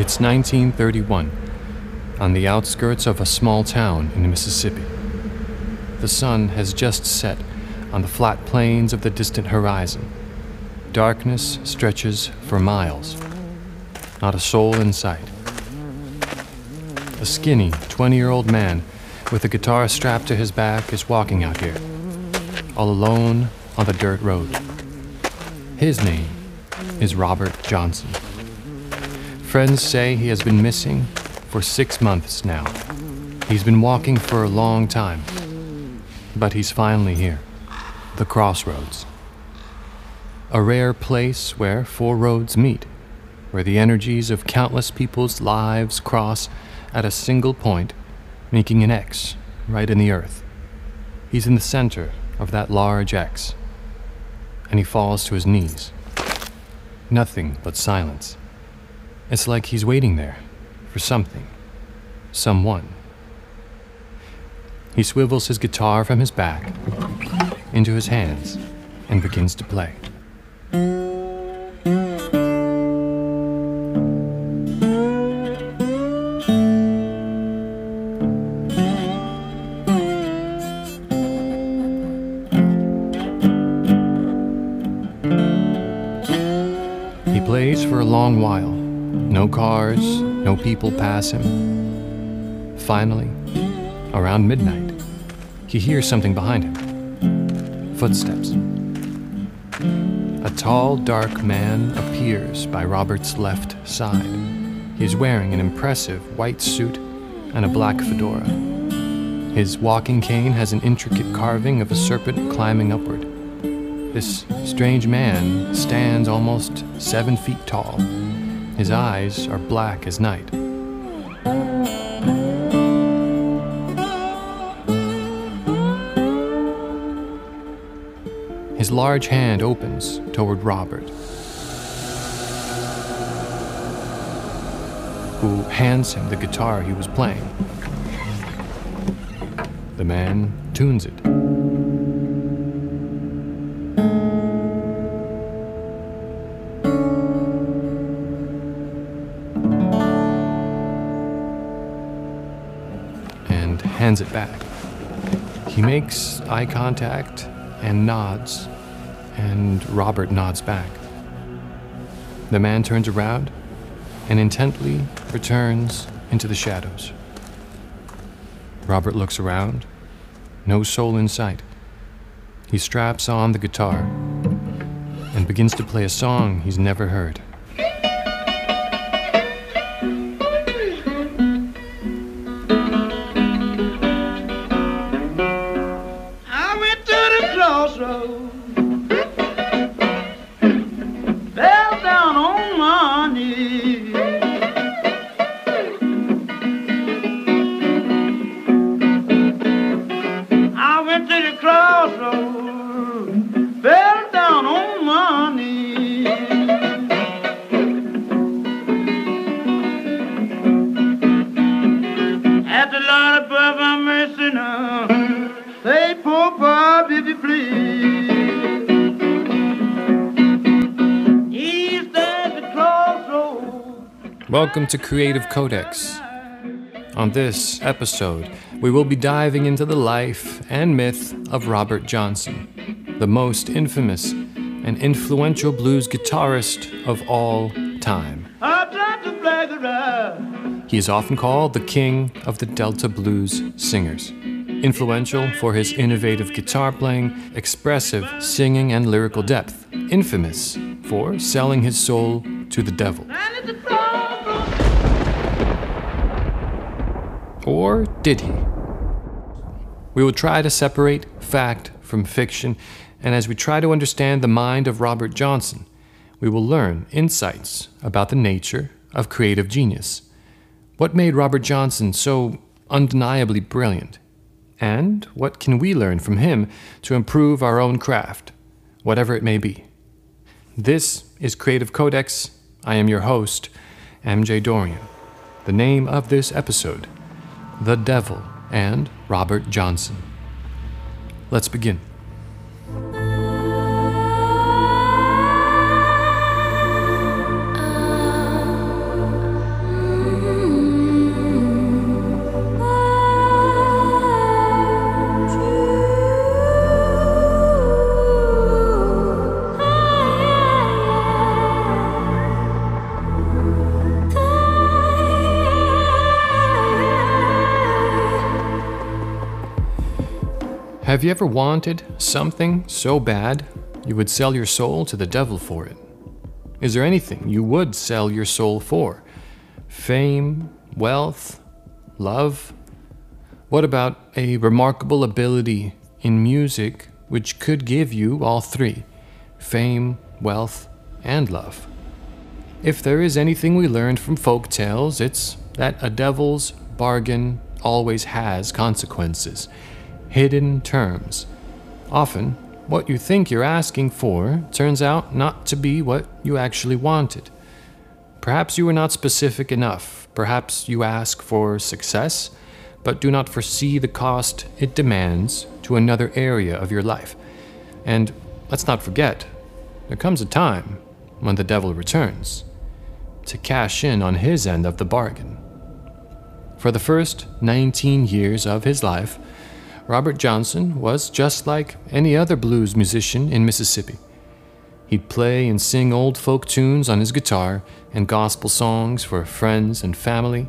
It's 1931, on the outskirts of a small town in Mississippi. The sun has just set on the flat plains of the distant horizon. Darkness stretches for miles. Not a soul in sight. A skinny 20 year old man with a guitar strapped to his back is walking out here, all alone on the dirt road. His name is Robert Johnson. Friends say he has been missing for six months now. He's been walking for a long time, but he's finally here. The crossroads. A rare place where four roads meet, where the energies of countless people's lives cross at a single point, making an X right in the earth. He's in the center of that large X, and he falls to his knees. Nothing but silence. It's like he's waiting there for something, someone. He swivels his guitar from his back into his hands and begins to play. No cars, no people pass him. Finally, around midnight, he hears something behind him. Footsteps. A tall, dark man appears by Robert's left side. He's wearing an impressive white suit and a black fedora. His walking cane has an intricate carving of a serpent climbing upward. This strange man stands almost seven feet tall. His eyes are black as night. His large hand opens toward Robert, who hands him the guitar he was playing. The man tunes it. Makes eye contact and nods, and Robert nods back. The man turns around and intently returns into the shadows. Robert looks around, no soul in sight. He straps on the guitar and begins to play a song he's never heard. Welcome to Creative Codex. On this episode, we will be diving into the life and myth of Robert Johnson, the most infamous and influential blues guitarist of all time. I tried to flag around. He is often called the king of the Delta blues singers. Influential for his innovative guitar playing, expressive singing, and lyrical depth. Infamous for selling his soul to the devil. Or did he? We will try to separate fact from fiction, and as we try to understand the mind of Robert Johnson, we will learn insights about the nature of creative genius. What made Robert Johnson so undeniably brilliant? And what can we learn from him to improve our own craft, whatever it may be? This is Creative Codex. I am your host, MJ Dorian. The name of this episode The Devil and Robert Johnson. Let's begin. Have you ever wanted something so bad you would sell your soul to the devil for it? Is there anything you would sell your soul for? Fame, wealth, love? What about a remarkable ability in music which could give you all three fame, wealth, and love? If there is anything we learned from folk tales, it's that a devil's bargain always has consequences hidden terms. Often, what you think you're asking for turns out not to be what you actually wanted. Perhaps you were not specific enough. Perhaps you ask for success, but do not foresee the cost it demands to another area of your life. And let's not forget, there comes a time when the devil returns to cash in on his end of the bargain. For the first 19 years of his life, Robert Johnson was just like any other blues musician in Mississippi. He'd play and sing old folk tunes on his guitar and gospel songs for friends and family,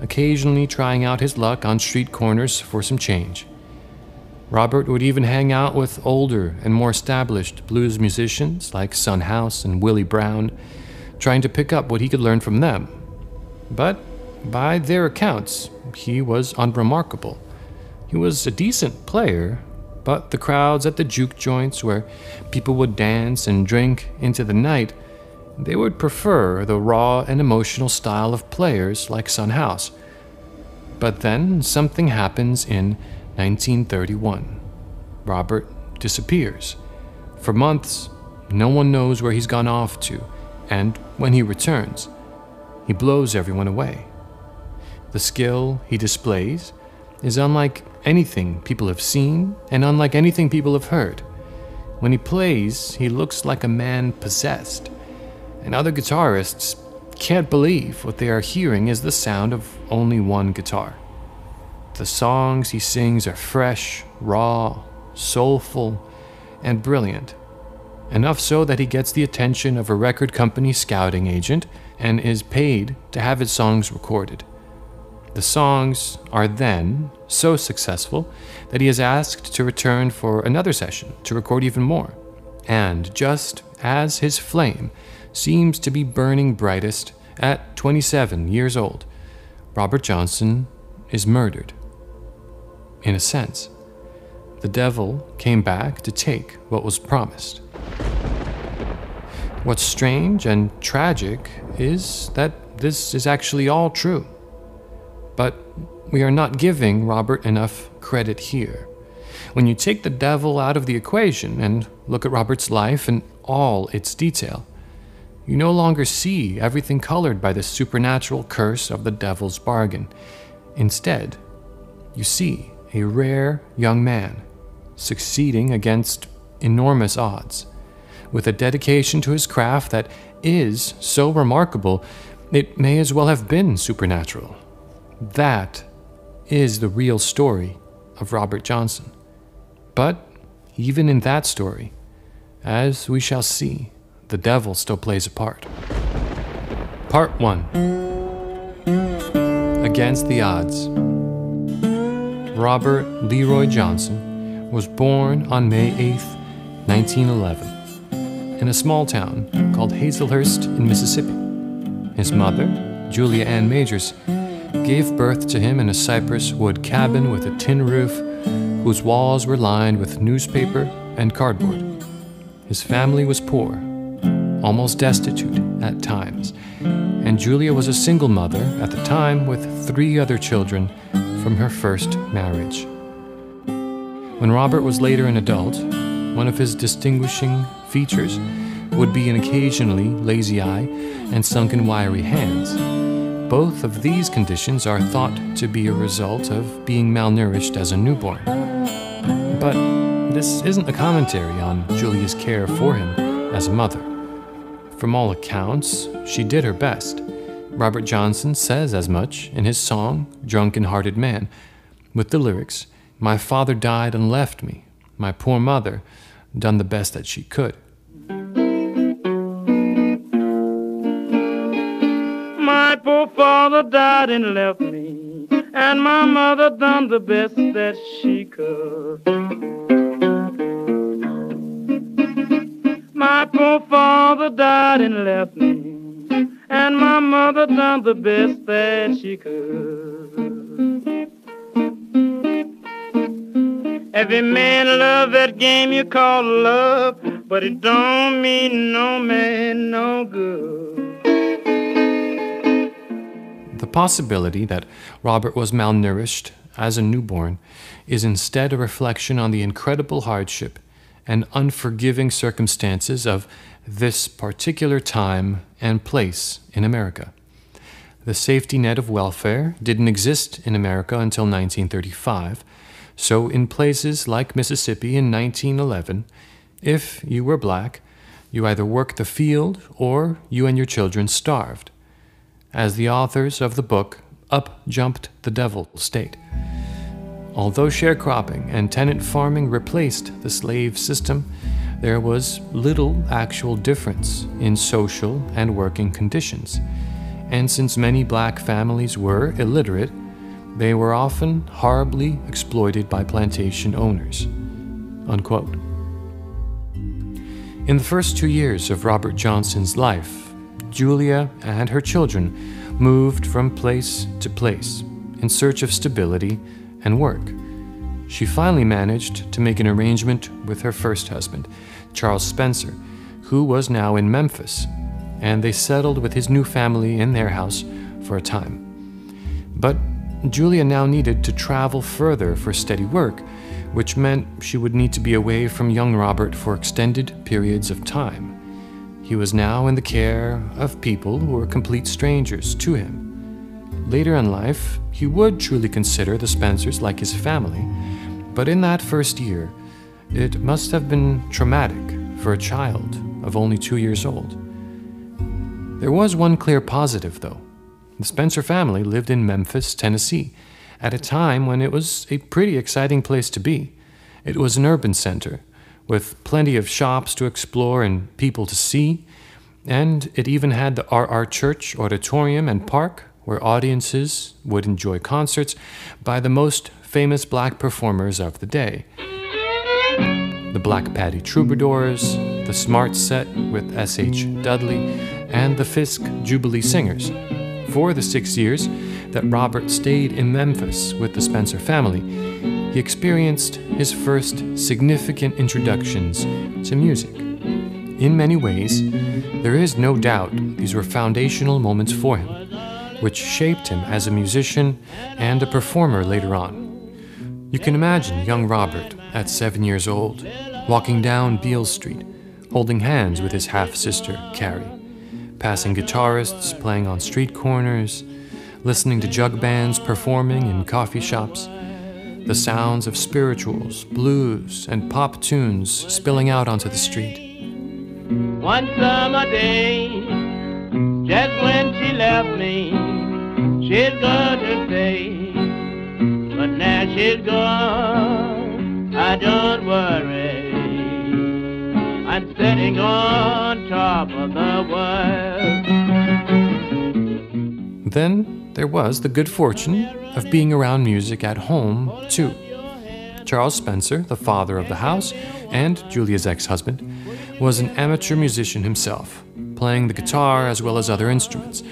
occasionally trying out his luck on street corners for some change. Robert would even hang out with older and more established blues musicians like Son House and Willie Brown, trying to pick up what he could learn from them. But by their accounts, he was unremarkable. He was a decent player, but the crowds at the juke joints where people would dance and drink into the night, they would prefer the raw and emotional style of players like Son House. But then something happens in 1931. Robert disappears. For months, no one knows where he's gone off to, and when he returns, he blows everyone away. The skill he displays is unlike anything people have seen and unlike anything people have heard. When he plays, he looks like a man possessed, and other guitarists can't believe what they are hearing is the sound of only one guitar. The songs he sings are fresh, raw, soulful, and brilliant. Enough so that he gets the attention of a record company scouting agent and is paid to have his songs recorded. The songs are then so successful that he is asked to return for another session to record even more. And just as his flame seems to be burning brightest at 27 years old, Robert Johnson is murdered. In a sense, the devil came back to take what was promised. What's strange and tragic is that this is actually all true. But we are not giving Robert enough credit here. When you take the devil out of the equation and look at Robert's life in all its detail, you no longer see everything colored by the supernatural curse of the devil's bargain. Instead, you see a rare young man succeeding against enormous odds, with a dedication to his craft that is so remarkable it may as well have been supernatural. That is the real story of Robert Johnson. But even in that story, as we shall see, the devil still plays a part. Part 1 Against the Odds Robert Leroy Johnson was born on May 8, 1911, in a small town called Hazlehurst in Mississippi. His mother, Julia Ann Majors, gave birth to him in a cypress wood cabin with a tin roof whose walls were lined with newspaper and cardboard. His family was poor, almost destitute at times, and Julia was a single mother at the time with three other children from her first marriage. When Robert was later an adult, one of his distinguishing features would be an occasionally lazy eye and sunken wiry hands. Both of these conditions are thought to be a result of being malnourished as a newborn. But this isn't a commentary on Julia's care for him as a mother. From all accounts, she did her best. Robert Johnson says as much in his song, Drunken Hearted Man, with the lyrics My father died and left me, my poor mother done the best that she could. poor father died and left me, and my mother done the best that she could. My poor father died and left me, and my mother done the best that she could. Every man love that game you call love, but it don't mean no man no good. The possibility that Robert was malnourished as a newborn is instead a reflection on the incredible hardship and unforgiving circumstances of this particular time and place in America. The safety net of welfare didn't exist in America until 1935, so in places like Mississippi in 1911, if you were black, you either worked the field or you and your children starved. As the authors of the book Up Jumped the Devil state, Although sharecropping and tenant farming replaced the slave system, there was little actual difference in social and working conditions. And since many black families were illiterate, they were often horribly exploited by plantation owners. Unquote. In the first two years of Robert Johnson's life, Julia and her children moved from place to place in search of stability and work. She finally managed to make an arrangement with her first husband, Charles Spencer, who was now in Memphis, and they settled with his new family in their house for a time. But Julia now needed to travel further for steady work, which meant she would need to be away from young Robert for extended periods of time. He was now in the care of people who were complete strangers to him. Later in life, he would truly consider the Spencers like his family, but in that first year, it must have been traumatic for a child of only two years old. There was one clear positive, though. The Spencer family lived in Memphis, Tennessee, at a time when it was a pretty exciting place to be. It was an urban center, with plenty of shops to explore and people to see, and it even had the RR Church auditorium and park where audiences would enjoy concerts by the most famous black performers of the day. The Black Patti Troubadours, the Smart Set with S.H. Dudley, and the Fisk Jubilee Singers. For the six years that Robert stayed in Memphis with the Spencer family, he experienced his first significant introductions to music. In many ways, there is no doubt these were foundational moments for him which shaped him as a musician and a performer later on. You can imagine young Robert, at seven years old, walking down Beale Street, holding hands with his half sister, Carrie, passing guitarists playing on street corners, listening to jug bands performing in coffee shops, the sounds of spirituals, blues, and pop tunes spilling out onto the street. One summer day, just when she left me, she's going to stay. But now she's gone, I don't worry. I'm sitting on top of the world. Then there was the good fortune of being around music at home, too. Charles Spencer, the father of the house, and Julia's ex husband, was an amateur musician himself, playing the guitar as well as other instruments.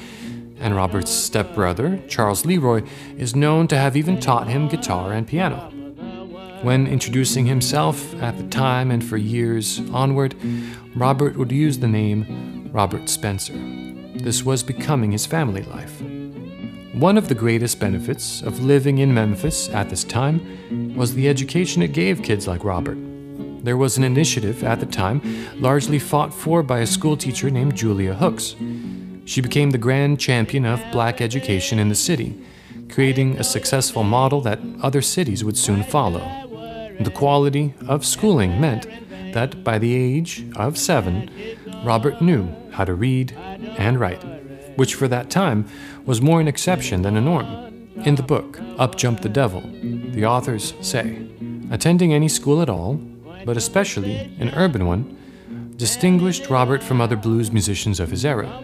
And Robert's stepbrother, Charles Leroy, is known to have even taught him guitar and piano. When introducing himself at the time and for years onward, Robert would use the name Robert Spencer. This was becoming his family life. One of the greatest benefits of living in Memphis at this time was the education it gave kids like Robert. There was an initiative at the time largely fought for by a schoolteacher named Julia Hooks. She became the grand champion of black education in the city, creating a successful model that other cities would soon follow. The quality of schooling meant that by the age of seven, Robert knew how to read and write, which for that time was more an exception than a norm. In the book, Up Jumped the Devil, the authors say attending any school at all but especially an urban one, distinguished Robert from other blues musicians of his era.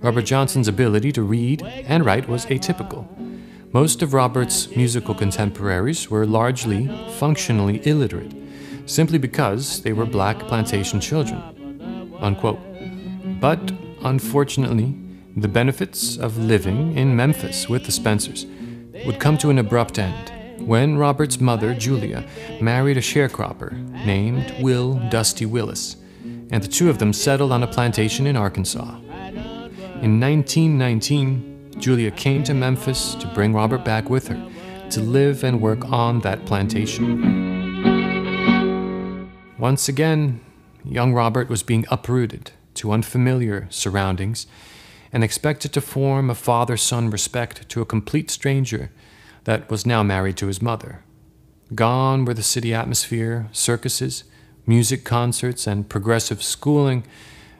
Robert Johnson's ability to read and write was atypical. Most of Robert's musical contemporaries were largely functionally illiterate, simply because they were black plantation children. unquote. But unfortunately, the benefits of living in Memphis with the Spencers would come to an abrupt end when Robert's mother, Julia, married a sharecropper named Will Dusty Willis, and the two of them settled on a plantation in Arkansas. In 1919, Julia came to Memphis to bring Robert back with her to live and work on that plantation. Once again, young Robert was being uprooted to unfamiliar surroundings and expected to form a father son respect to a complete stranger that was now married to his mother. Gone were the city atmosphere, circuses, music concerts, and progressive schooling,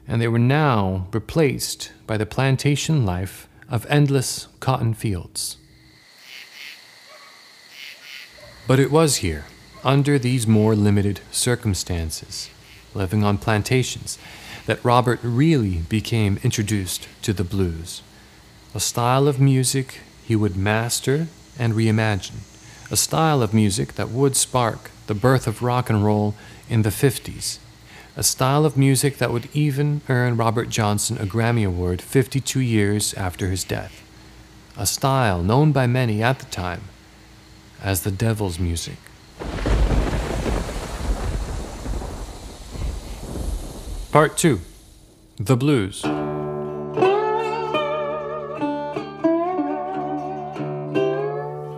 and they were now replaced by the plantation life of endless cotton fields. But it was here, under these more limited circumstances, living on plantations, that Robert really became introduced to the blues, a style of music he would master and reimagine, a style of music that would spark the birth of rock and roll in the 50s, a style of music that would even earn Robert Johnson a Grammy Award 52 years after his death, a style known by many at the time as the devil's music. Part 2 The Blues.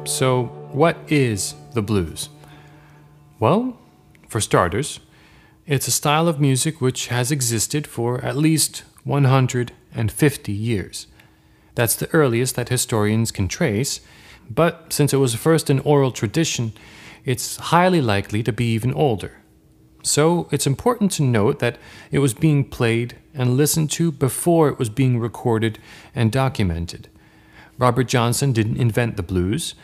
So, what is the blues? Well, for starters, it's a style of music which has existed for at least 150 years. That's the earliest that historians can trace, but since it was first an oral tradition, it's highly likely to be even older. So it's important to note that it was being played and listened to before it was being recorded and documented. Robert Johnson didn't invent the blues.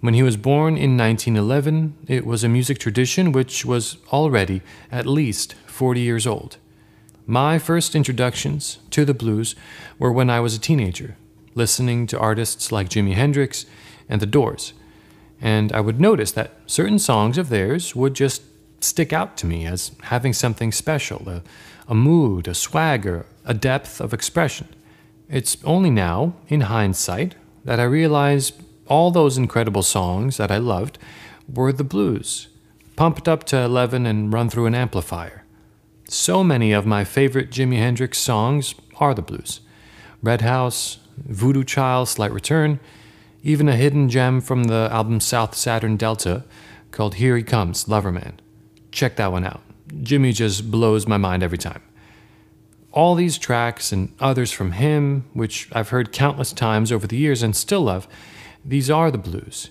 When he was born in 1911, it was a music tradition which was already at least 40 years old. My first introductions to the blues were when I was a teenager, listening to artists like Jimi Hendrix and The Doors. And I would notice that certain songs of theirs would just stick out to me as having something special a, a mood, a swagger, a depth of expression. It's only now, in hindsight, that I realize all those incredible songs that I loved were the blues, pumped up to 11 and run through an amplifier. So many of my favorite Jimi Hendrix songs are the blues Red House, Voodoo Child, Slight Return, even a hidden gem from the album South Saturn Delta called Here He Comes, Loverman. Check that one out. Jimi just blows my mind every time. All these tracks and others from him, which I've heard countless times over the years and still love, these are the blues.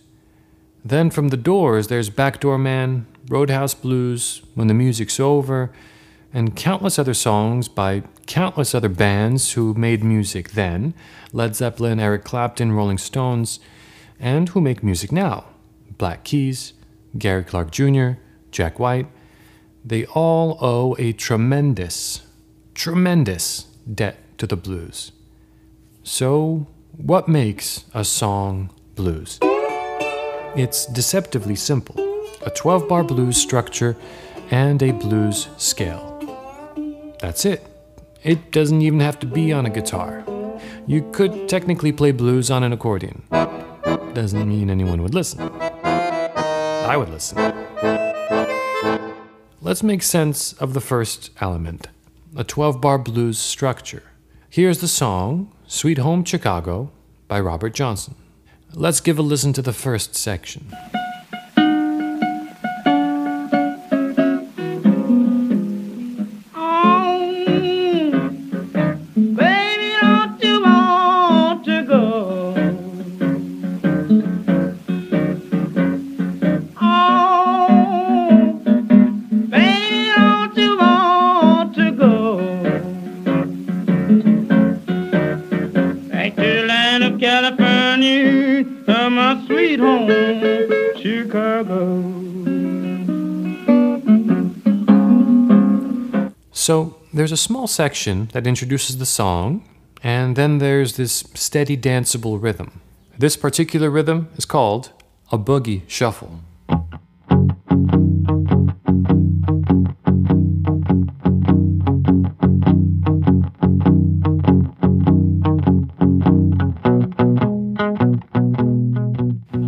Then from the doors, there's Backdoor Man, Roadhouse Blues, When the Music's Over, and countless other songs by countless other bands who made music then Led Zeppelin, Eric Clapton, Rolling Stones, and who make music now Black Keys, Gary Clark Jr., Jack White, they all owe a tremendous, tremendous debt to the blues. So, what makes a song blues? It's deceptively simple a 12 bar blues structure and a blues scale. That's it. It doesn't even have to be on a guitar. You could technically play blues on an accordion. Doesn't mean anyone would listen. I would listen. Let's make sense of the first element a 12 bar blues structure. Here's the song, Sweet Home Chicago, by Robert Johnson. Let's give a listen to the first section. a small section that introduces the song, and then there's this steady danceable rhythm. This particular rhythm is called a boogie shuffle.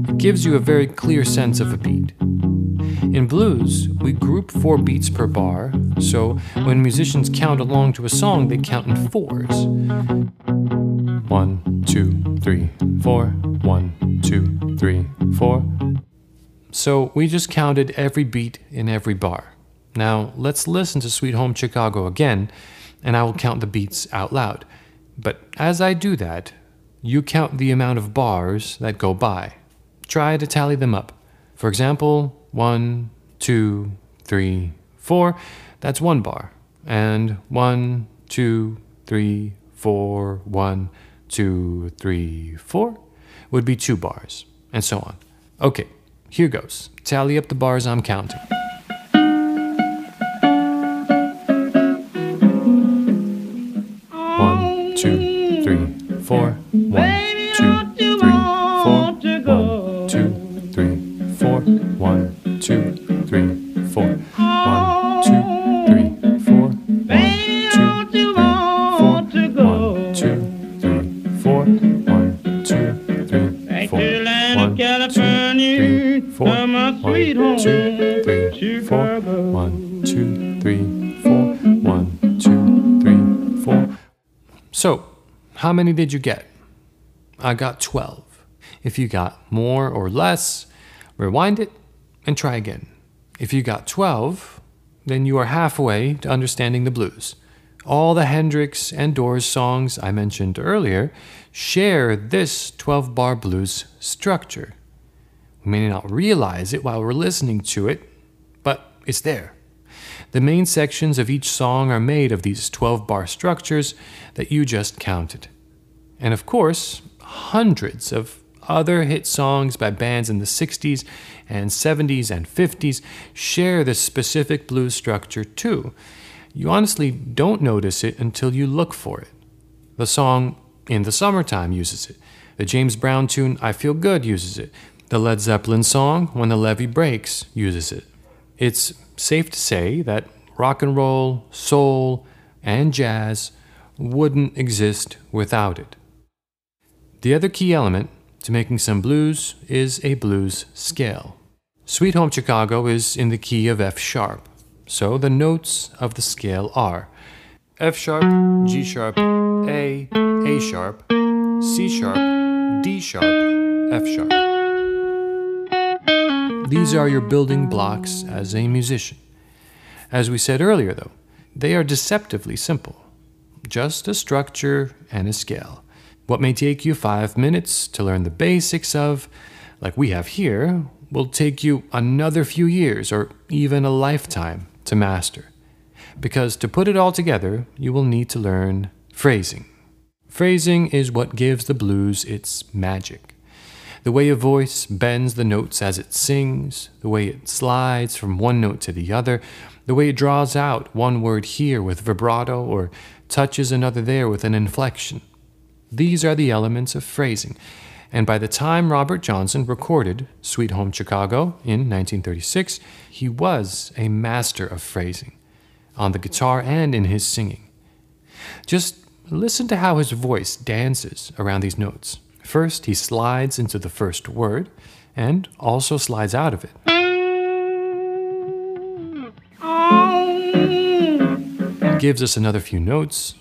It gives you a very clear sense of a beat. In blues, we group four beats per bar, so when musicians count along to a song, they count in fours. One, two, three, four. One, two, three, four. So we just counted every beat in every bar. Now let's listen to Sweet Home Chicago again, and I will count the beats out loud. But as I do that, you count the amount of bars that go by. Try to tally them up. For example, one, two, three, four, that's one bar. And one, two, three, four, one, two, three, four would be two bars, and so on. Okay, here goes. Tally up the bars I'm counting. One, two, So, how many did you get? I got 12. If you got more or less, rewind it and try again. If you got 12, then you are halfway to understanding the blues. All the Hendrix and Doors songs I mentioned earlier share this 12 bar blues structure. We may not realize it while we're listening to it, but it's there. The main sections of each song are made of these 12 bar structures that you just counted. And of course, hundreds of other hit songs by bands in the 60s and 70s and 50s share this specific blues structure too. You honestly don't notice it until you look for it. The song In the Summertime uses it. The James Brown tune I Feel Good uses it. The Led Zeppelin song When the Levee Breaks uses it. It's safe to say that rock and roll, soul, and jazz wouldn't exist without it. The other key element to making some blues is a blues scale. Sweet Home Chicago is in the key of F sharp, so the notes of the scale are F sharp, G sharp, A, A sharp, C sharp, D sharp, F sharp. These are your building blocks as a musician. As we said earlier, though, they are deceptively simple just a structure and a scale. What may take you five minutes to learn the basics of, like we have here, will take you another few years or even a lifetime to master. Because to put it all together, you will need to learn phrasing. Phrasing is what gives the blues its magic. The way a voice bends the notes as it sings, the way it slides from one note to the other, the way it draws out one word here with vibrato or touches another there with an inflection. These are the elements of phrasing. And by the time Robert Johnson recorded Sweet Home Chicago in 1936, he was a master of phrasing, on the guitar and in his singing. Just listen to how his voice dances around these notes. First, he slides into the first word and also slides out of it. Gives us another few notes.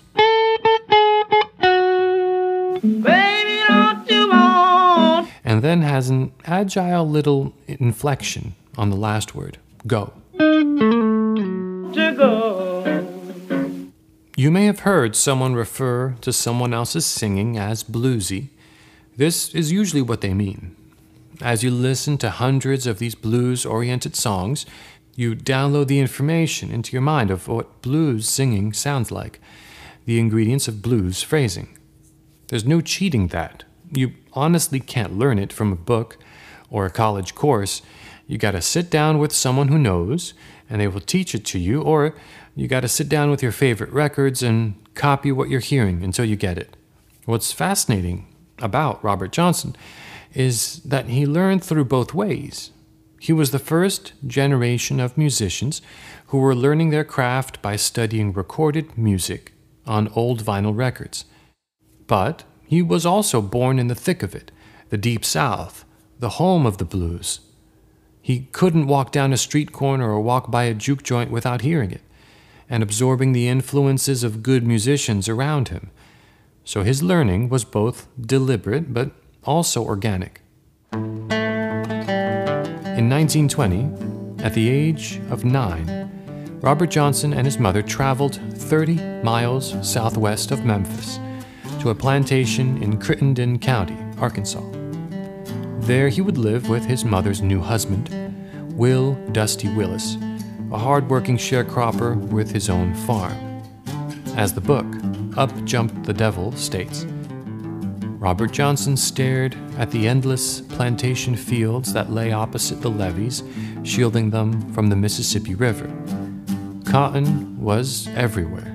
And then has an agile little inflection on the last word go. You may have heard someone refer to someone else's singing as bluesy. This is usually what they mean. As you listen to hundreds of these blues oriented songs, you download the information into your mind of what blues singing sounds like, the ingredients of blues phrasing. There's no cheating that. You honestly can't learn it from a book or a college course. You gotta sit down with someone who knows, and they will teach it to you, or you gotta sit down with your favorite records and copy what you're hearing until you get it. What's fascinating about Robert Johnson is that he learned through both ways. He was the first generation of musicians who were learning their craft by studying recorded music on old vinyl records. But he was also born in the thick of it, the Deep South, the home of the blues. He couldn't walk down a street corner or walk by a juke joint without hearing it and absorbing the influences of good musicians around him. So his learning was both deliberate but also organic. In 1920, at the age of nine, Robert Johnson and his mother traveled 30 miles southwest of Memphis to a plantation in Crittenden County, Arkansas. There he would live with his mother's new husband, Will Dusty Willis, a hard-working sharecropper with his own farm. As the book, Up Jumped the Devil, states, Robert Johnson stared at the endless plantation fields that lay opposite the levees, shielding them from the Mississippi River. Cotton was everywhere.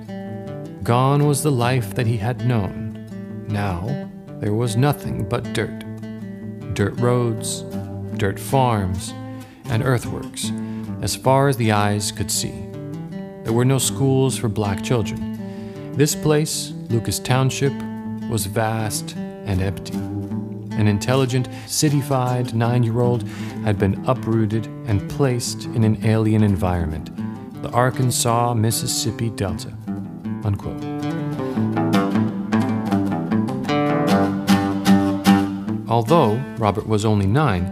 Gone was the life that he had known. Now there was nothing but dirt. Dirt roads, dirt farms, and earthworks, as far as the eyes could see. There were no schools for black children. This place, Lucas Township, was vast and empty. An intelligent, cityfied nine year old had been uprooted and placed in an alien environment, the Arkansas Mississippi Delta. Unquote. Although Robert was only nine,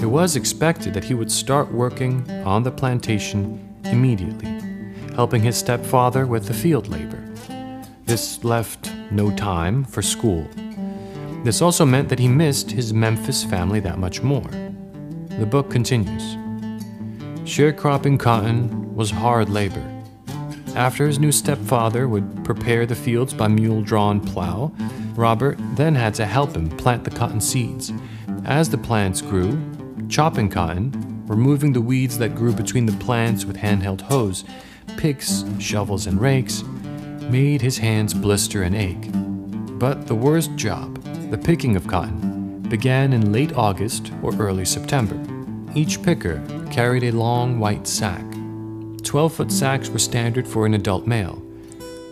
it was expected that he would start working on the plantation immediately, helping his stepfather with the field labor. This left no time for school. This also meant that he missed his Memphis family that much more. The book continues. Sharecropping cotton was hard labor. After his new stepfather would prepare the fields by mule drawn plow, Robert then had to help him plant the cotton seeds. As the plants grew, chopping cotton, removing the weeds that grew between the plants with handheld hoes, picks, shovels, and rakes, made his hands blister and ache. But the worst job, the picking of cotton, began in late August or early September. Each picker carried a long white sack. 12 foot sacks were standard for an adult male.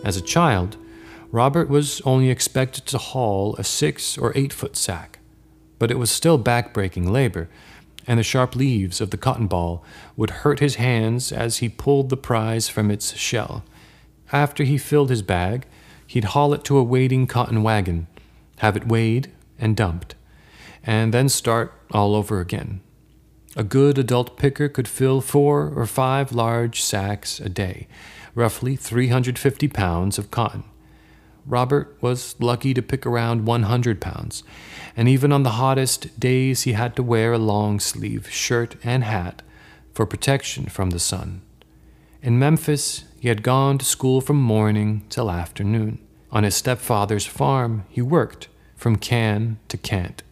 As a child, Robert was only expected to haul a 6 or 8 foot sack, but it was still back-breaking labor and the sharp leaves of the cotton ball would hurt his hands as he pulled the prize from its shell. After he filled his bag, he'd haul it to a waiting cotton wagon, have it weighed and dumped, and then start all over again. A good adult picker could fill four or five large sacks a day, roughly 350 pounds of cotton. Robert was lucky to pick around 100 pounds, and even on the hottest days he had to wear a long sleeve shirt and hat for protection from the sun. In Memphis, he had gone to school from morning till afternoon. On his stepfather's farm, he worked from can to can't,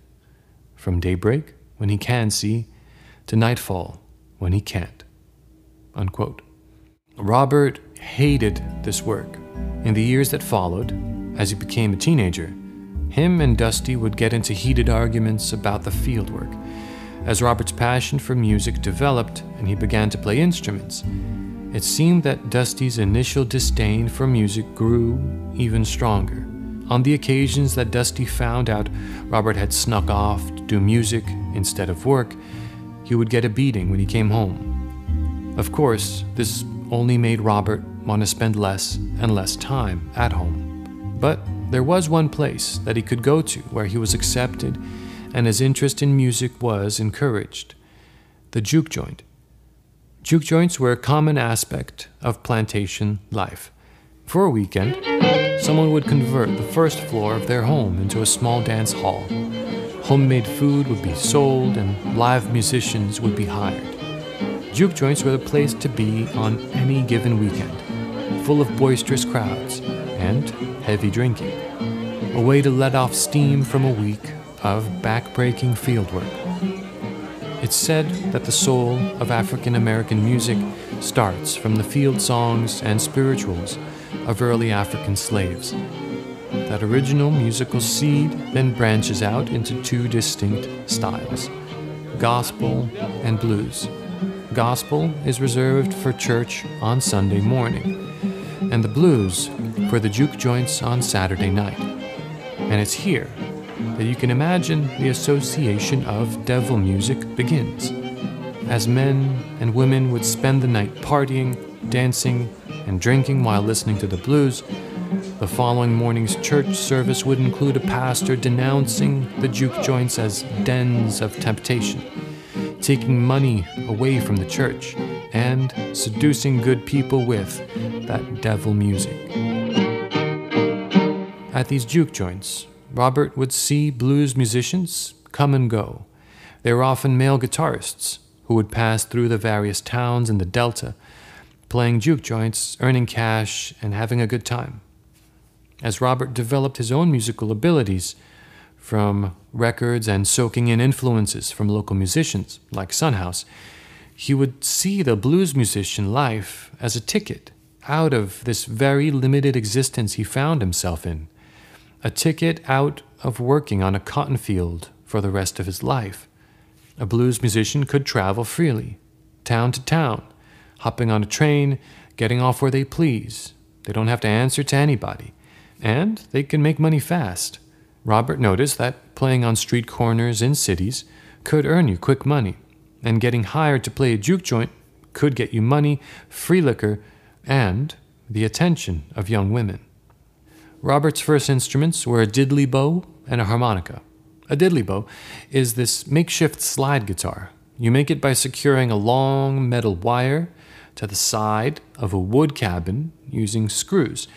from daybreak, when he can see, to nightfall, when he can't. Unquote. Robert hated this work in the years that followed, as he became a teenager, him and Dusty would get into heated arguments about the fieldwork. As Robert's passion for music developed and he began to play instruments, it seemed that Dusty's initial disdain for music grew even stronger. On the occasions that Dusty found out Robert had snuck off to do music instead of work, he would get a beating when he came home. Of course, this only made Robert want to spend less and less time at home. But there was one place that he could go to where he was accepted and his interest in music was encouraged the juke joint. Juke joints were a common aspect of plantation life. For a weekend, someone would convert the first floor of their home into a small dance hall. Homemade food would be sold and live musicians would be hired. Juke joints were the place to be on any given weekend, full of boisterous crowds and heavy drinking, a way to let off steam from a week of backbreaking fieldwork. It's said that the soul of African American music starts from the field songs and spirituals of early African slaves. That original musical seed then branches out into two distinct styles gospel and blues. Gospel is reserved for church on Sunday morning, and the blues for the juke joints on Saturday night. And it's here that you can imagine the association of devil music begins. As men and women would spend the night partying, dancing, and drinking while listening to the blues, the following morning's church service would include a pastor denouncing the juke joints as dens of temptation, taking money away from the church, and seducing good people with that devil music. At these juke joints, Robert would see blues musicians come and go. They were often male guitarists who would pass through the various towns in the Delta, playing juke joints, earning cash, and having a good time. As Robert developed his own musical abilities from records and soaking in influences from local musicians like Son House, he would see the blues musician life as a ticket out of this very limited existence he found himself in a ticket out of working on a cotton field for the rest of his life. A blues musician could travel freely, town to town, hopping on a train, getting off where they please. They don't have to answer to anybody, and they can make money fast. Robert noticed that playing on street corners in cities could earn you quick money, and getting hired to play a juke joint could get you money, free liquor, and the attention of young women. Robert's first instruments were a diddley bow and a harmonica. A diddley bow is this makeshift slide guitar. You make it by securing a long metal wire to the side of a wood cabin using screws.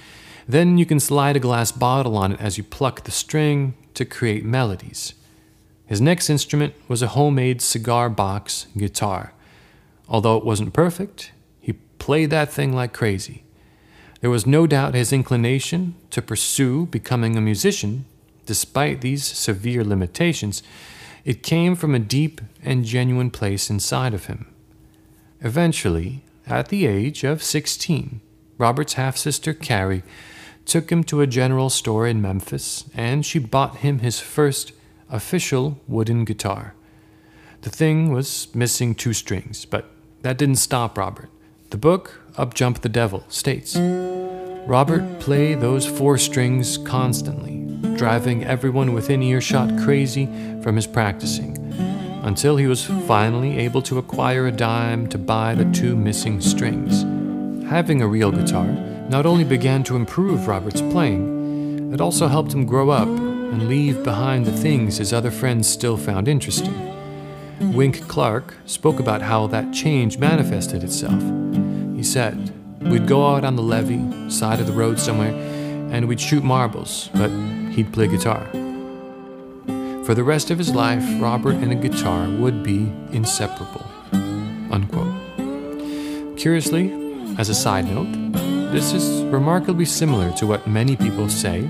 Then you can slide a glass bottle on it as you pluck the string to create melodies. His next instrument was a homemade cigar box guitar. Although it wasn't perfect, he played that thing like crazy. There was no doubt his inclination to pursue becoming a musician, despite these severe limitations, it came from a deep and genuine place inside of him. Eventually, at the age of 16, Robert's half sister Carrie took him to a general store in Memphis and she bought him his first official wooden guitar. The thing was missing two strings, but that didn't stop Robert. The book, Up Jump the Devil, states Robert play those four strings constantly, driving everyone within earshot crazy from his practicing, until he was finally able to acquire a dime to buy the two missing strings. Having a real guitar not only began to improve Robert's playing, it also helped him grow up and leave behind the things his other friends still found interesting. Wink Clark spoke about how that change manifested itself. He said, We'd go out on the levee, side of the road somewhere, and we'd shoot marbles, but he'd play guitar. For the rest of his life, Robert and a guitar would be inseparable. Unquote. Curiously, as a side note, this is remarkably similar to what many people say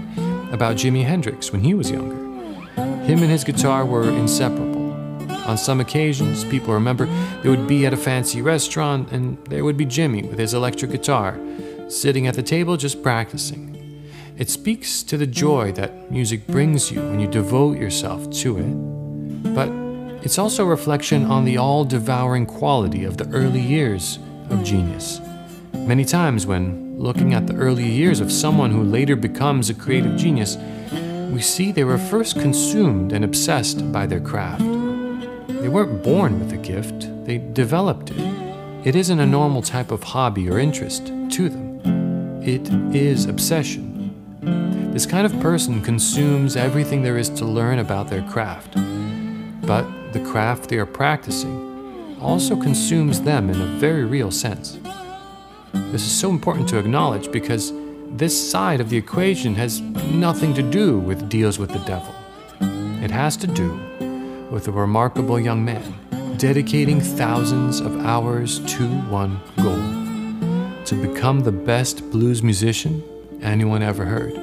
about Jimi Hendrix when he was younger. Him and his guitar were inseparable. On some occasions, people remember they would be at a fancy restaurant and there would be Jimi with his electric guitar, sitting at the table just practicing. It speaks to the joy that music brings you when you devote yourself to it, but it's also a reflection on the all devouring quality of the early years of genius. Many times, when looking at the early years of someone who later becomes a creative genius, we see they were first consumed and obsessed by their craft. They weren't born with a gift, they developed it. It isn't a normal type of hobby or interest to them, it is obsession. This kind of person consumes everything there is to learn about their craft. But the craft they are practicing also consumes them in a very real sense. This is so important to acknowledge because this side of the equation has nothing to do with deals with the devil. It has to do with a remarkable young man dedicating thousands of hours to one goal to become the best blues musician anyone ever heard.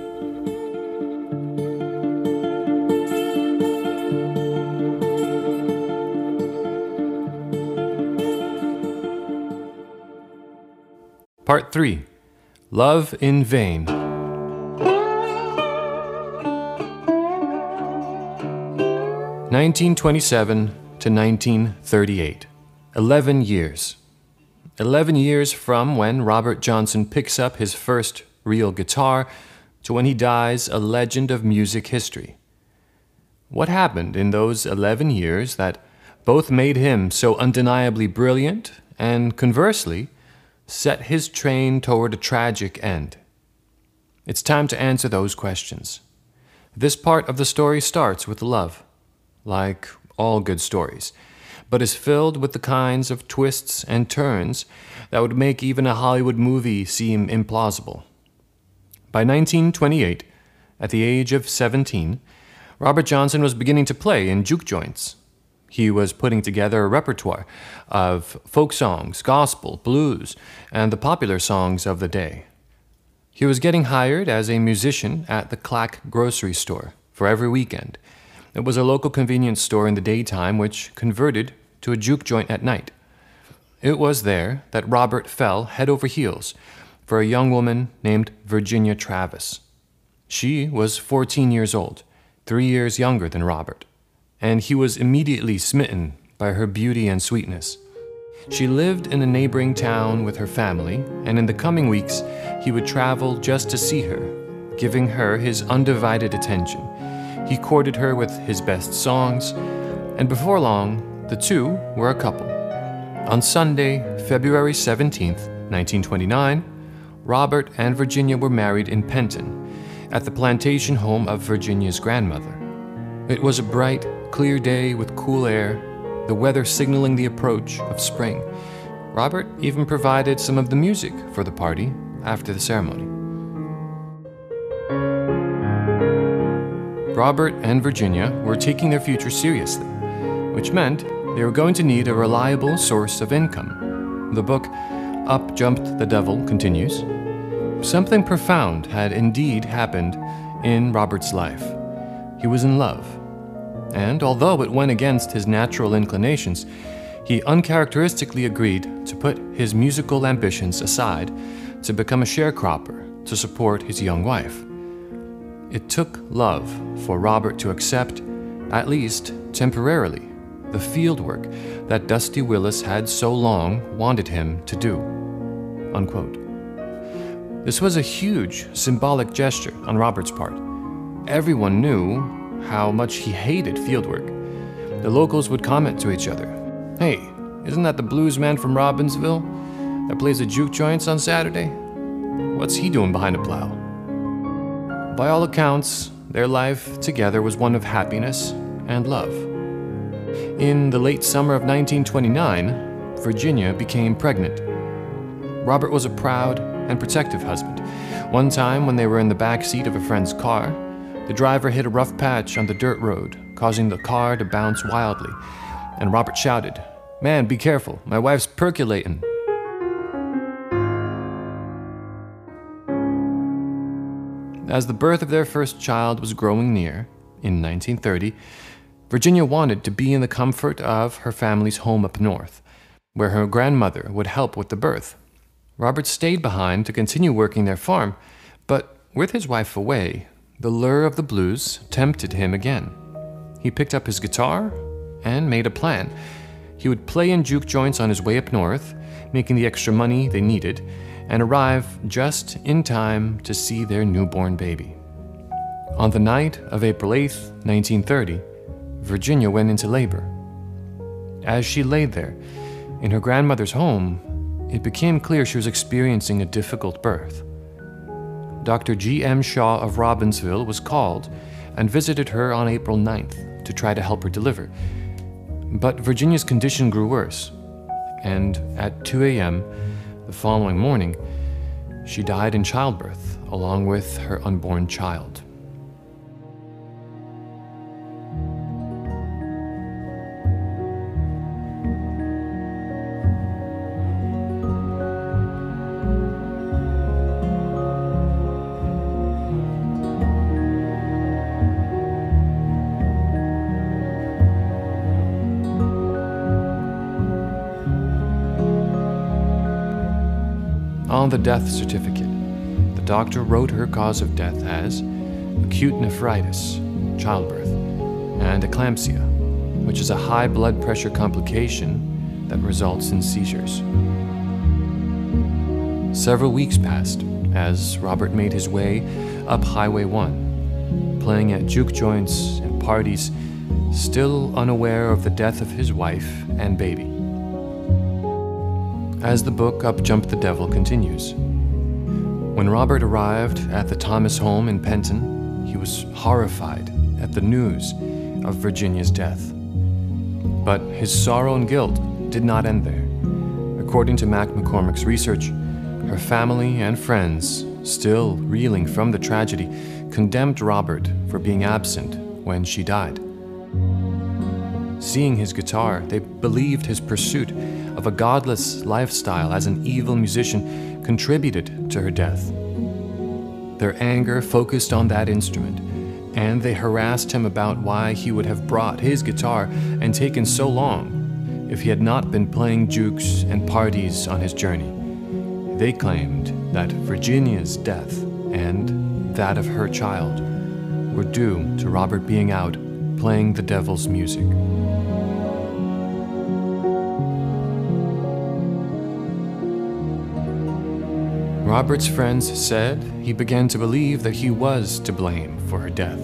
Part 3 Love in Vain. 1927 to 1938. 11 years. 11 years from when Robert Johnson picks up his first real guitar to when he dies a legend of music history. What happened in those 11 years that both made him so undeniably brilliant and, conversely, set his train toward a tragic end? It's time to answer those questions. This part of the story starts with love, like all good stories, but is filled with the kinds of twists and turns that would make even a Hollywood movie seem implausible. By 1928, at the age of 17, Robert Johnson was beginning to play in juke joints. He was putting together a repertoire of folk songs, gospel, blues, and the popular songs of the day. He was getting hired as a musician at the Clack grocery store for every weekend. It was a local convenience store in the daytime which converted to a juke joint at night. It was there that Robert fell head over heels for a young woman named Virginia Travis. She was 14 years old, three years younger than Robert, and he was immediately smitten by her beauty and sweetness. She lived in a neighboring town with her family, and in the coming weeks, he would travel just to see her, giving her his undivided attention. He courted her with his best songs, and before long, the two were a couple. On Sunday, February 17th, 1929, Robert and Virginia were married in Penton, at the plantation home of Virginia's grandmother. It was a bright, clear day with cool air the weather signaling the approach of spring. Robert even provided some of the music for the party after the ceremony. Robert and Virginia were taking their future seriously, which meant they were going to need a reliable source of income. The book, Up Jumped the Devil, continues. Something profound had indeed happened in Robert's life. He was in love and although it went against his natural inclinations, he uncharacteristically agreed to put his musical ambitions aside to become a sharecropper to support his young wife. It took love for Robert to accept, at least temporarily, the field work that Dusty Willis had so long wanted him to do. Unquote. This was a huge symbolic gesture on Robert's part. Everyone knew how much he hated fieldwork. The locals would comment to each other Hey, isn't that the blues man from Robinsonville that plays the juke joints on Saturday? What's he doing behind a plow? By all accounts, their life together was one of happiness and love. In the late summer of 1929, Virginia became pregnant. Robert was a proud and protective husband. One time, when they were in the back seat of a friend's car, the driver hit a rough patch on the dirt road, causing the car to bounce wildly, and Robert shouted, Man, be careful, my wife's percolating. As the birth of their first child was growing near, in 1930, Virginia wanted to be in the comfort of her family's home up north, where her grandmother would help with the birth. Robert stayed behind to continue working their farm, but with his wife away, the lure of the blues tempted him again. He picked up his guitar and made a plan. He would play in juke joints on his way up north, making the extra money they needed, and arrive just in time to see their newborn baby. On the night of April 8, 1930, Virginia went into labor. As she laid there, in her grandmother's home, it became clear she was experiencing a difficult birth. Dr. G.M. Shaw of Robinsonville was called and visited her on April 9th to try to help her deliver. But Virginia's condition grew worse, and at 2 a.m. the following morning, she died in childbirth along with her unborn child. On the death certificate, the doctor wrote her cause of death as acute nephritis, childbirth, and eclampsia, which is a high blood pressure complication that results in seizures. Several weeks passed as Robert made his way up Highway 1, playing at juke joints and parties, still unaware of the death of his wife and baby. As the book Up Jumped the Devil continues, when Robert arrived at the Thomas home in Penton, he was horrified at the news of Virginia's death. But his sorrow and guilt did not end there. According to Mack McCormick's research, her family and friends, still reeling from the tragedy, condemned Robert for being absent when she died. Seeing his guitar, they believed his pursuit of a godless lifestyle as an evil musician contributed to her death. Their anger focused on that instrument, and they harassed him about why he would have brought his guitar and taken so long if he had not been playing jukes and parties on his journey. They claimed that Virginia's death and that of her child were due to Robert being out playing the devil's music. Robert's friends said he began to believe that he was to blame for her death,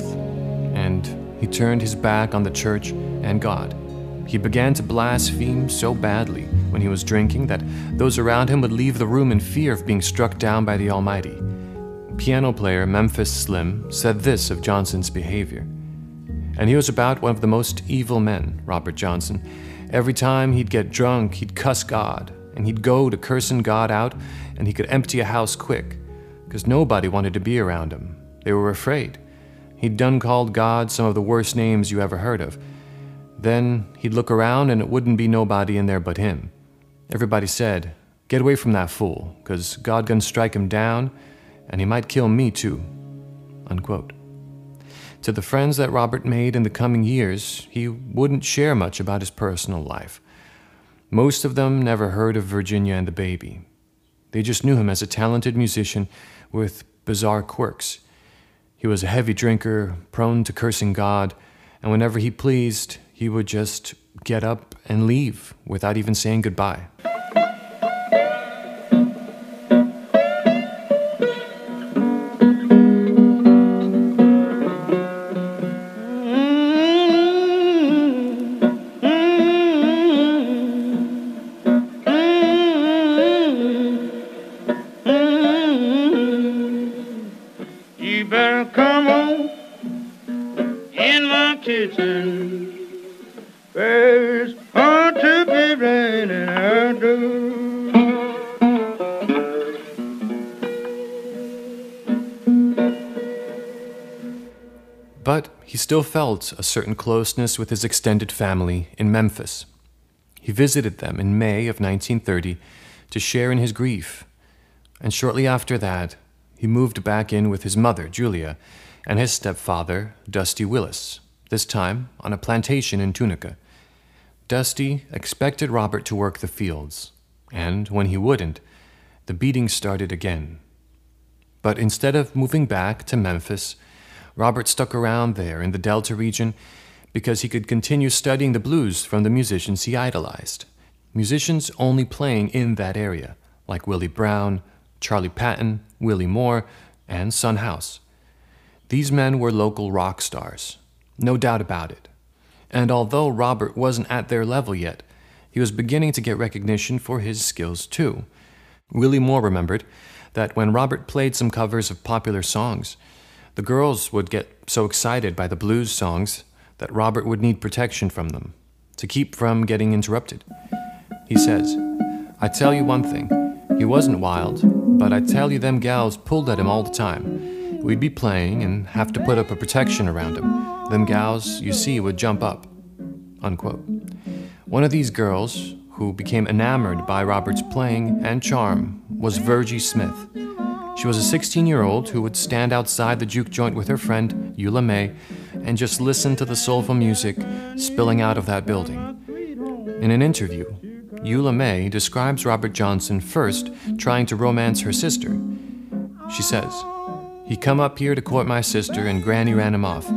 and he turned his back on the church and God. He began to blaspheme so badly when he was drinking that those around him would leave the room in fear of being struck down by the Almighty. Piano player Memphis Slim said this of Johnson's behavior. And he was about one of the most evil men, Robert Johnson. Every time he'd get drunk, he'd cuss God, and he'd go to cursing God out and he could empty a house quick, because nobody wanted to be around him. They were afraid. He'd done called God some of the worst names you ever heard of. Then he'd look around and it wouldn't be nobody in there but him. Everybody said, Get away from that fool, because God gonna strike him down, and he might kill me too. Unquote. To the friends that Robert made in the coming years, he wouldn't share much about his personal life. Most of them never heard of Virginia and the baby. They just knew him as a talented musician with bizarre quirks. He was a heavy drinker, prone to cursing God, and whenever he pleased, he would just get up and leave without even saying goodbye. Still felt a certain closeness with his extended family in Memphis. He visited them in May of 1930 to share in his grief, and shortly after that, he moved back in with his mother, Julia, and his stepfather, Dusty Willis, this time on a plantation in Tunica. Dusty expected Robert to work the fields, and when he wouldn't, the beating started again. But instead of moving back to Memphis, Robert stuck around there in the Delta region because he could continue studying the blues from the musicians he idolized. Musicians only playing in that area, like Willie Brown, Charlie Patton, Willie Moore, and Son House. These men were local rock stars, no doubt about it. And although Robert wasn't at their level yet, he was beginning to get recognition for his skills too. Willie Moore remembered that when Robert played some covers of popular songs, the girls would get so excited by the blues songs that Robert would need protection from them to keep from getting interrupted. He says, I tell you one thing, he wasn't wild, but I tell you them gals pulled at him all the time. We'd be playing and have to put up a protection around him. Them gals, you see, would jump up. Unquote. One of these girls, who became enamored by Robert's playing and charm, was Virgie Smith. She was a 16 year old who would stand outside the juke joint with her friend, Eula May, and just listen to the soulful music spilling out of that building. In an interview, Eula May describes Robert Johnson first trying to romance her sister. She says, He come up here to court my sister, and Granny ran him off.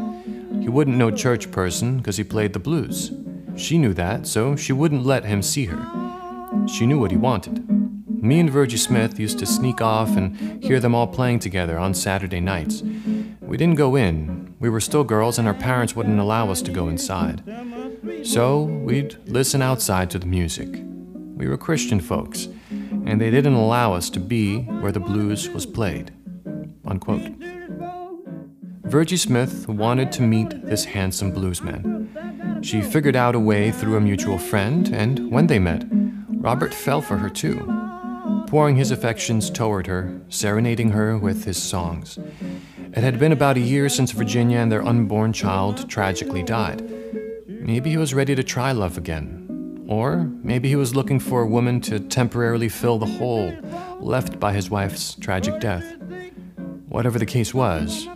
He wouldn't know church person because he played the blues. She knew that, so she wouldn't let him see her. She knew what he wanted. Me and Virgie Smith used to sneak off and hear them all playing together on Saturday nights. We didn't go in, We were still girls, and our parents wouldn't allow us to go inside. So we'd listen outside to the music. We were Christian folks, and they didn't allow us to be where the blues was played. Unquote. Virgie Smith wanted to meet this handsome bluesman. She figured out a way through a mutual friend, and when they met, Robert fell for her too, pouring his affections toward her, serenading her with his songs. It had been about a year since Virginia and their unborn child tragically died. Maybe he was ready to try love again. Or maybe he was looking for a woman to temporarily fill the hole left by his wife's tragic death. Whatever the case was,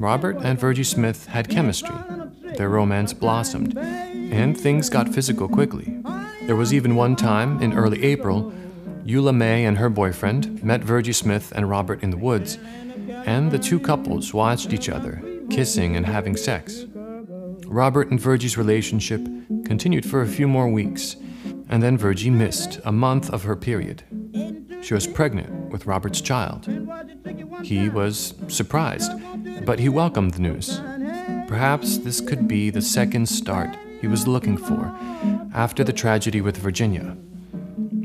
Robert and Virgie Smith had chemistry. Their romance blossomed, and things got physical quickly. There was even one time in early April, Eula May and her boyfriend met Virgie Smith and Robert in the woods, and the two couples watched each other, kissing and having sex. Robert and Virgie's relationship continued for a few more weeks, and then Virgie missed a month of her period. She was pregnant with Robert's child. He was surprised, but he welcomed the news. Perhaps this could be the second start he was looking for after the tragedy with Virginia.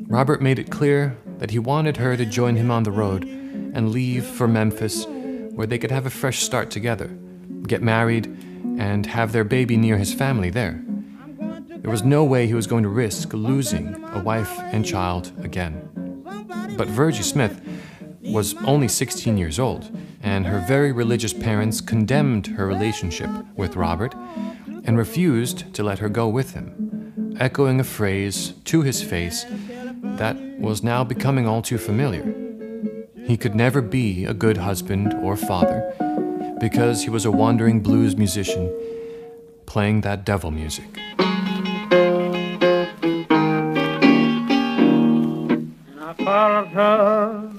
Robert made it clear that he wanted her to join him on the road and leave for Memphis, where they could have a fresh start together, get married, and have their baby near his family there. There was no way he was going to risk losing a wife and child again. But Virgie Smith was only 16 years old, and her very religious parents condemned her relationship with Robert and refused to let her go with him, echoing a phrase to his face that was now becoming all too familiar. He could never be a good husband or father because he was a wandering blues musician playing that devil music. And I followed her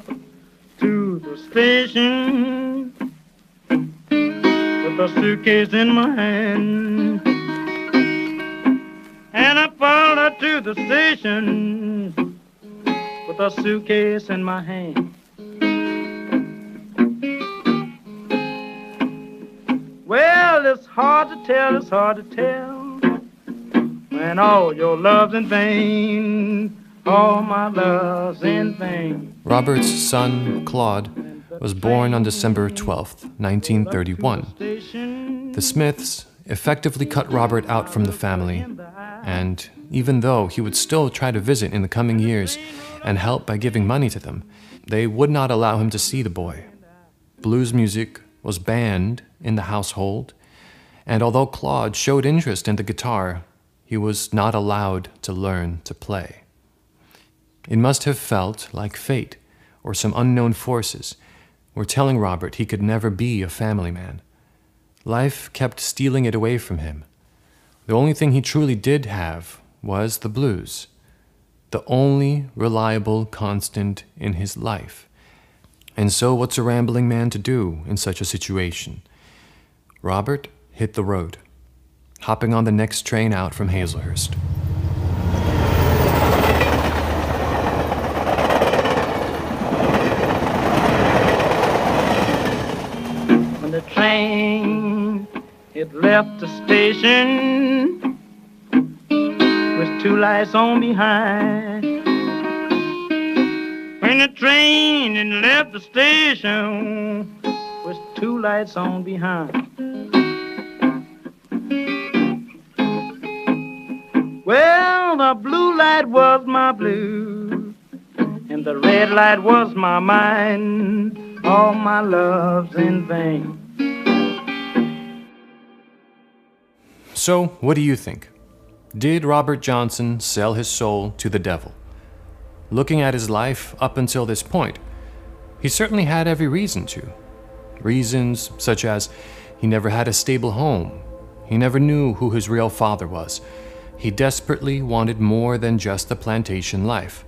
to the station with a suitcase in my hand. And I followed her to the station with a suitcase in my hand. Well, it's hard to tell, it's hard to tell when all your love's in vain, all my love's in vain. Robert's son, Claude, was born on December 12, 1931. The Smiths effectively cut Robert out from the family, and even though he would still try to visit in the coming years and help by giving money to them, they would not allow him to see the boy. Blues music was banned in the household, and although Claude showed interest in the guitar, he was not allowed to learn to play. It must have felt like fate or some unknown forces were telling Robert he could never be a family man. Life kept stealing it away from him. The only thing he truly did have was the blues, the only reliable constant in his life. And so, what's a rambling man to do in such a situation? Robert hit the road, hopping on the next train out from Hazlehurst. When the train it left the station with two lights on behind. When the train it left the station with two lights on behind. Well, the blue light was my blue, and the red light was my mind. All my love's in vain. So, what do you think? Did Robert Johnson sell his soul to the devil? Looking at his life up until this point, he certainly had every reason to. Reasons such as he never had a stable home, he never knew who his real father was, he desperately wanted more than just the plantation life.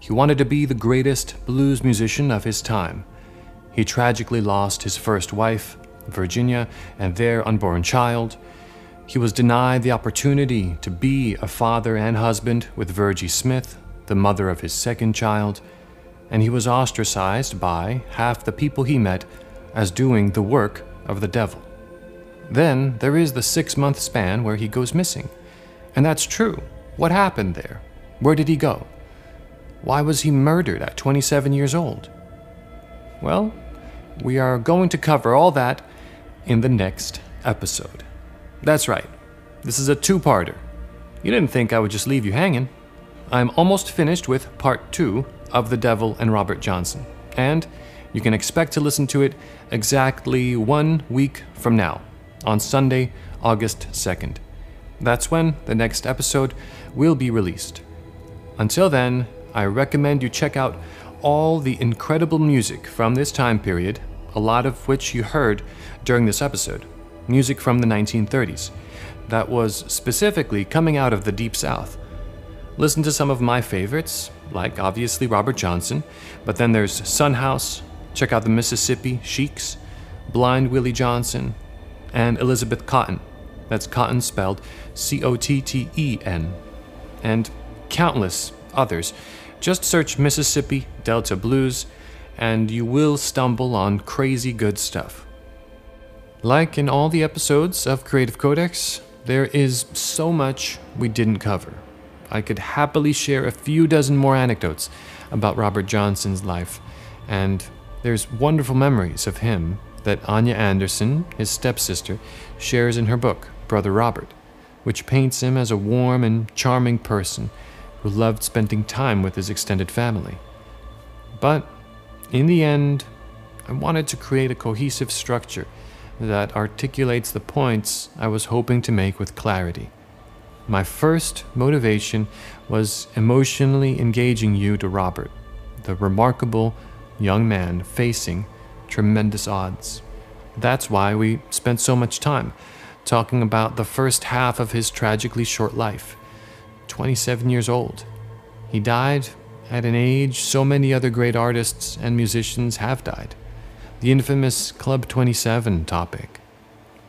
He wanted to be the greatest blues musician of his time. He tragically lost his first wife, Virginia, and their unborn child. He was denied the opportunity to be a father and husband with Virgie Smith, the mother of his second child, and he was ostracized by half the people he met as doing the work of the devil. Then there is the six month span where he goes missing. And that's true. What happened there? Where did he go? Why was he murdered at 27 years old? Well, we are going to cover all that in the next episode. That's right, this is a two parter. You didn't think I would just leave you hanging. I'm almost finished with part two of The Devil and Robert Johnson, and you can expect to listen to it exactly one week from now, on Sunday, August 2nd. That's when the next episode will be released. Until then, I recommend you check out all the incredible music from this time period, a lot of which you heard during this episode. Music from the 1930s, that was specifically coming out of the Deep South. Listen to some of my favorites, like obviously Robert Johnson, but then there's Son House, check out the Mississippi Sheiks, Blind Willie Johnson, and Elizabeth Cotten. That's Cotten spelled C O T T E N. And countless others. Just search Mississippi Delta Blues, and you will stumble on crazy good stuff. Like in all the episodes of Creative Codex, there is so much we didn't cover. I could happily share a few dozen more anecdotes about Robert Johnson's life, and there's wonderful memories of him that Anya Anderson, his stepsister, shares in her book, Brother Robert, which paints him as a warm and charming person who loved spending time with his extended family. But in the end, I wanted to create a cohesive structure that articulates the points I was hoping to make with clarity. My first motivation was emotionally engaging you to Robert, the remarkable young man facing tremendous odds. That's why we spent so much time talking about the first half of his tragically short life 27 years old. He died at an age so many other great artists and musicians have died. The infamous Club 27 topic.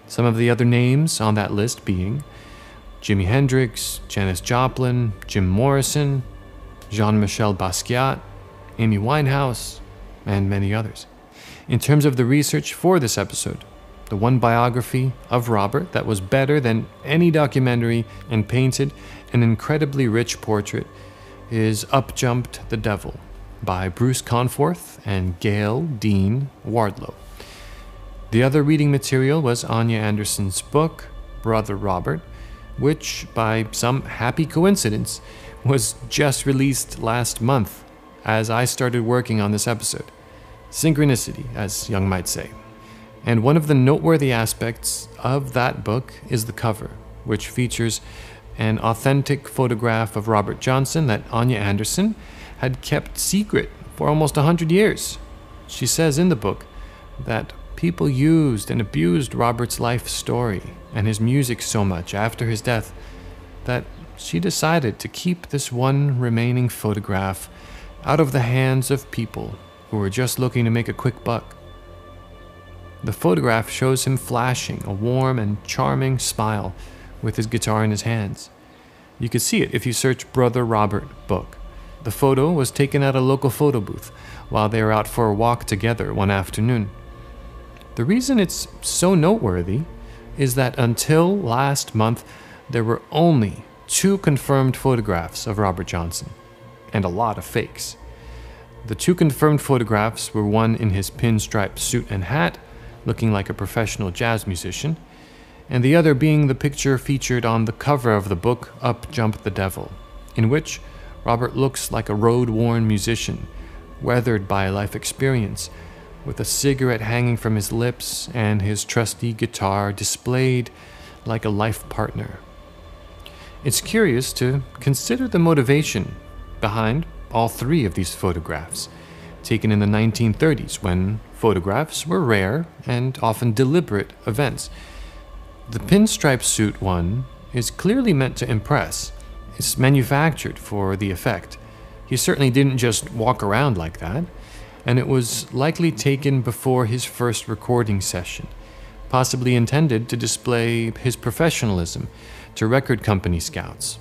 Some of the other names on that list being Jimi Hendrix, Janis Joplin, Jim Morrison, Jean Michel Basquiat, Amy Winehouse, and many others. In terms of the research for this episode, the one biography of Robert that was better than any documentary and painted an incredibly rich portrait is Up Jumped the Devil by Bruce Conforth and Gayle Dean Wardlow. The other reading material was Anya Anderson's book, Brother Robert, which, by some happy coincidence, was just released last month as I started working on this episode. Synchronicity, as Jung might say. And one of the noteworthy aspects of that book is the cover, which features an authentic photograph of Robert Johnson that Anya Anderson had kept secret for almost a hundred years. She says in the book that people used and abused Robert's life story and his music so much after his death that she decided to keep this one remaining photograph out of the hands of people who were just looking to make a quick buck. The photograph shows him flashing a warm and charming smile with his guitar in his hands. You can see it if you search Brother Robert book. The photo was taken at a local photo booth while they were out for a walk together one afternoon. The reason it's so noteworthy is that until last month, there were only two confirmed photographs of Robert Johnson, and a lot of fakes. The two confirmed photographs were one in his pinstripe suit and hat, looking like a professional jazz musician, and the other being the picture featured on the cover of the book Up Jumped the Devil, in which Robert looks like a road worn musician, weathered by life experience, with a cigarette hanging from his lips and his trusty guitar displayed like a life partner. It's curious to consider the motivation behind all three of these photographs, taken in the 1930s when photographs were rare and often deliberate events. The pinstripe suit one is clearly meant to impress. It's manufactured for the effect. He certainly didn't just walk around like that, and it was likely taken before his first recording session, possibly intended to display his professionalism to record company scouts.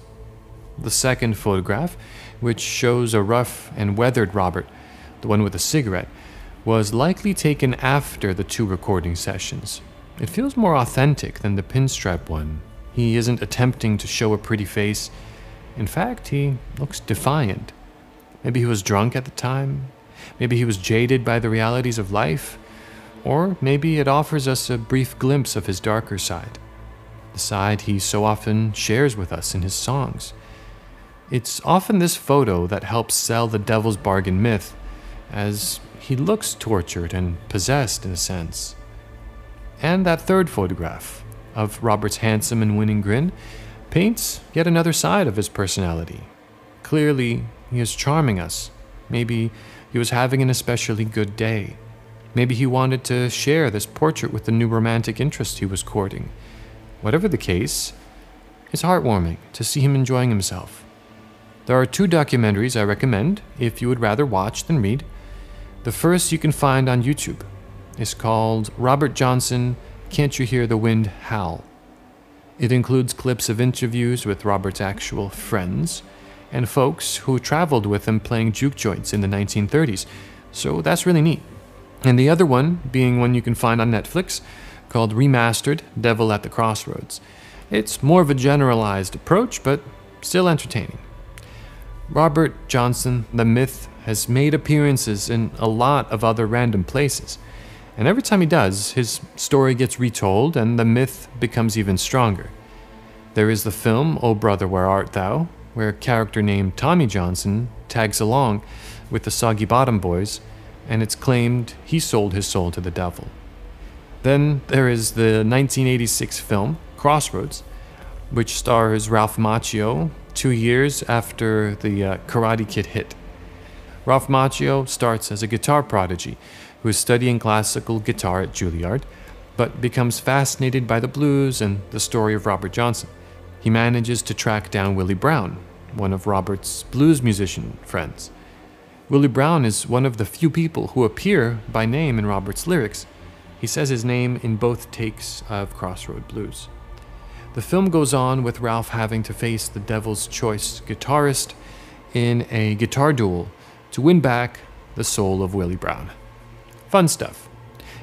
The second photograph, which shows a rough and weathered Robert, the one with a cigarette, was likely taken after the two recording sessions, It feels more authentic than the pinstripe one. He isn't attempting to show a pretty face. In fact, he looks defiant. Maybe he was drunk at the time. Maybe he was jaded by the realities of life. Or maybe it offers us a brief glimpse of his darker side, the side he so often shares with us in his songs. It's often this photo that helps sell the devil's bargain myth, as he looks tortured and possessed in a sense. And that third photograph of Robert's handsome and winning grin paints yet another side of his personality. Clearly, he is charming us. Maybe he was having an especially good day. Maybe he wanted to share this portrait with the new romantic interest he was courting. Whatever the case, it's heartwarming to see him enjoying himself. There are two documentaries I recommend if you would rather watch than read. The first you can find on YouTube is called Robert Johnson Can't You Hear the Wind Howl? It includes clips of interviews with Robert's actual friends and folks who traveled with him playing juke joints in the 1930s, so that's really neat. And the other one being one you can find on Netflix called Remastered Devil at the Crossroads. It's more of a generalized approach, but still entertaining. Robert Johnson, the myth, has made appearances in a lot of other random places. And every time he does, his story gets retold and the myth becomes even stronger. There is the film, Oh Brother, Where Art Thou, where a character named Tommy Johnson tags along with the Soggy Bottom Boys and it's claimed he sold his soul to the devil. Then there is the 1986 film, Crossroads, which stars Ralph Macchio two years after the uh, Karate Kid hit. Ralph Macchio starts as a guitar prodigy who is studying classical guitar at Juilliard, but becomes fascinated by the blues and the story of Robert Johnson. He manages to track down Willie Brown, one of Robert's blues musician friends. Willie Brown is one of the few people who appear by name in Robert's lyrics. He says his name in both takes of Crossroad Blues. The film goes on with Ralph having to face the Devil's Choice guitarist in a guitar duel to win back the soul of Willie Brown. Fun stuff.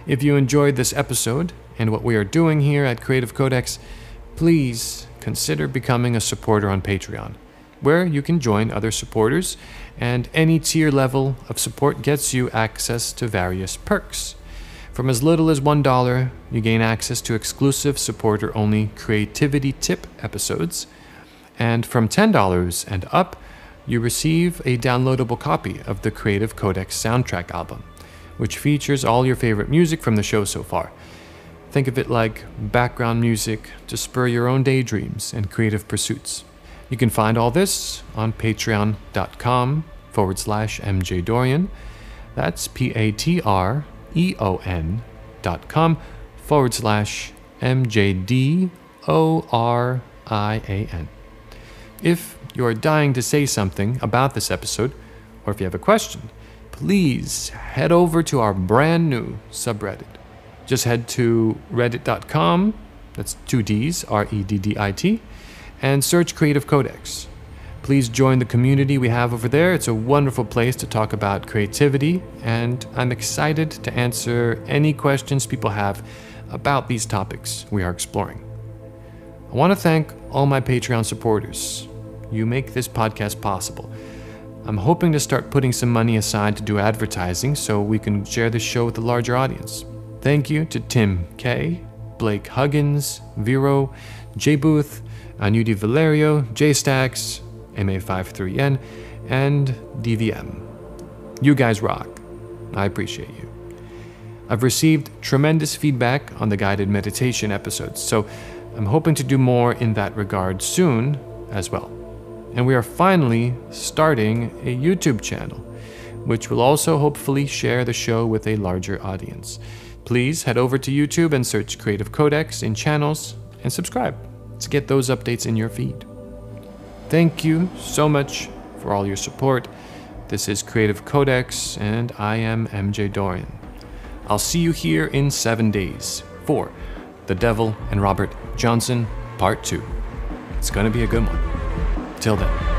If you enjoyed this episode and what we are doing here at Creative Codex, please consider becoming a supporter on Patreon where you can join other supporters, and any tier level of support gets you access to various perks. From as little as $1, you gain access to exclusive supporter only creativity tip episodes, and from $10 and up, you receive a downloadable copy of the Creative Codex soundtrack album, which features all your favorite music from the show so far. Think of it like background music to spur your own daydreams and creative pursuits. You can find all this on patreon.com forward slash MJ Dorian. That's P A T R E O N dot com forward slash M J D O R I A N. If you're dying to say something about this episode, or if you have a question, please head over to our brand new subreddit. Just head to reddit.com, that's two D's, R E D D I T, and search Creative Codex. Please join the community we have over there. It's a wonderful place to talk about creativity, and I'm excited to answer any questions people have about these topics we are exploring. I want to thank all my Patreon supporters. You make this podcast possible. I'm hoping to start putting some money aside to do advertising so we can share this show with a larger audience. Thank you to Tim K, Blake Huggins, Vero, Jay Booth, Anudi Valerio, JStax, MA53N, and DVM. You guys rock. I appreciate you. I've received tremendous feedback on the guided meditation episodes, so I'm hoping to do more in that regard soon as well. And we are finally starting a YouTube channel, which will also hopefully share the show with a larger audience. Please head over to YouTube and search Creative Codex in channels and subscribe to get those updates in your feed. Thank you so much for all your support. This is Creative Codex, and I am MJ Dorian. I'll see you here in seven days for The Devil and Robert Johnson, Part 2. It's to be a good one. Till then.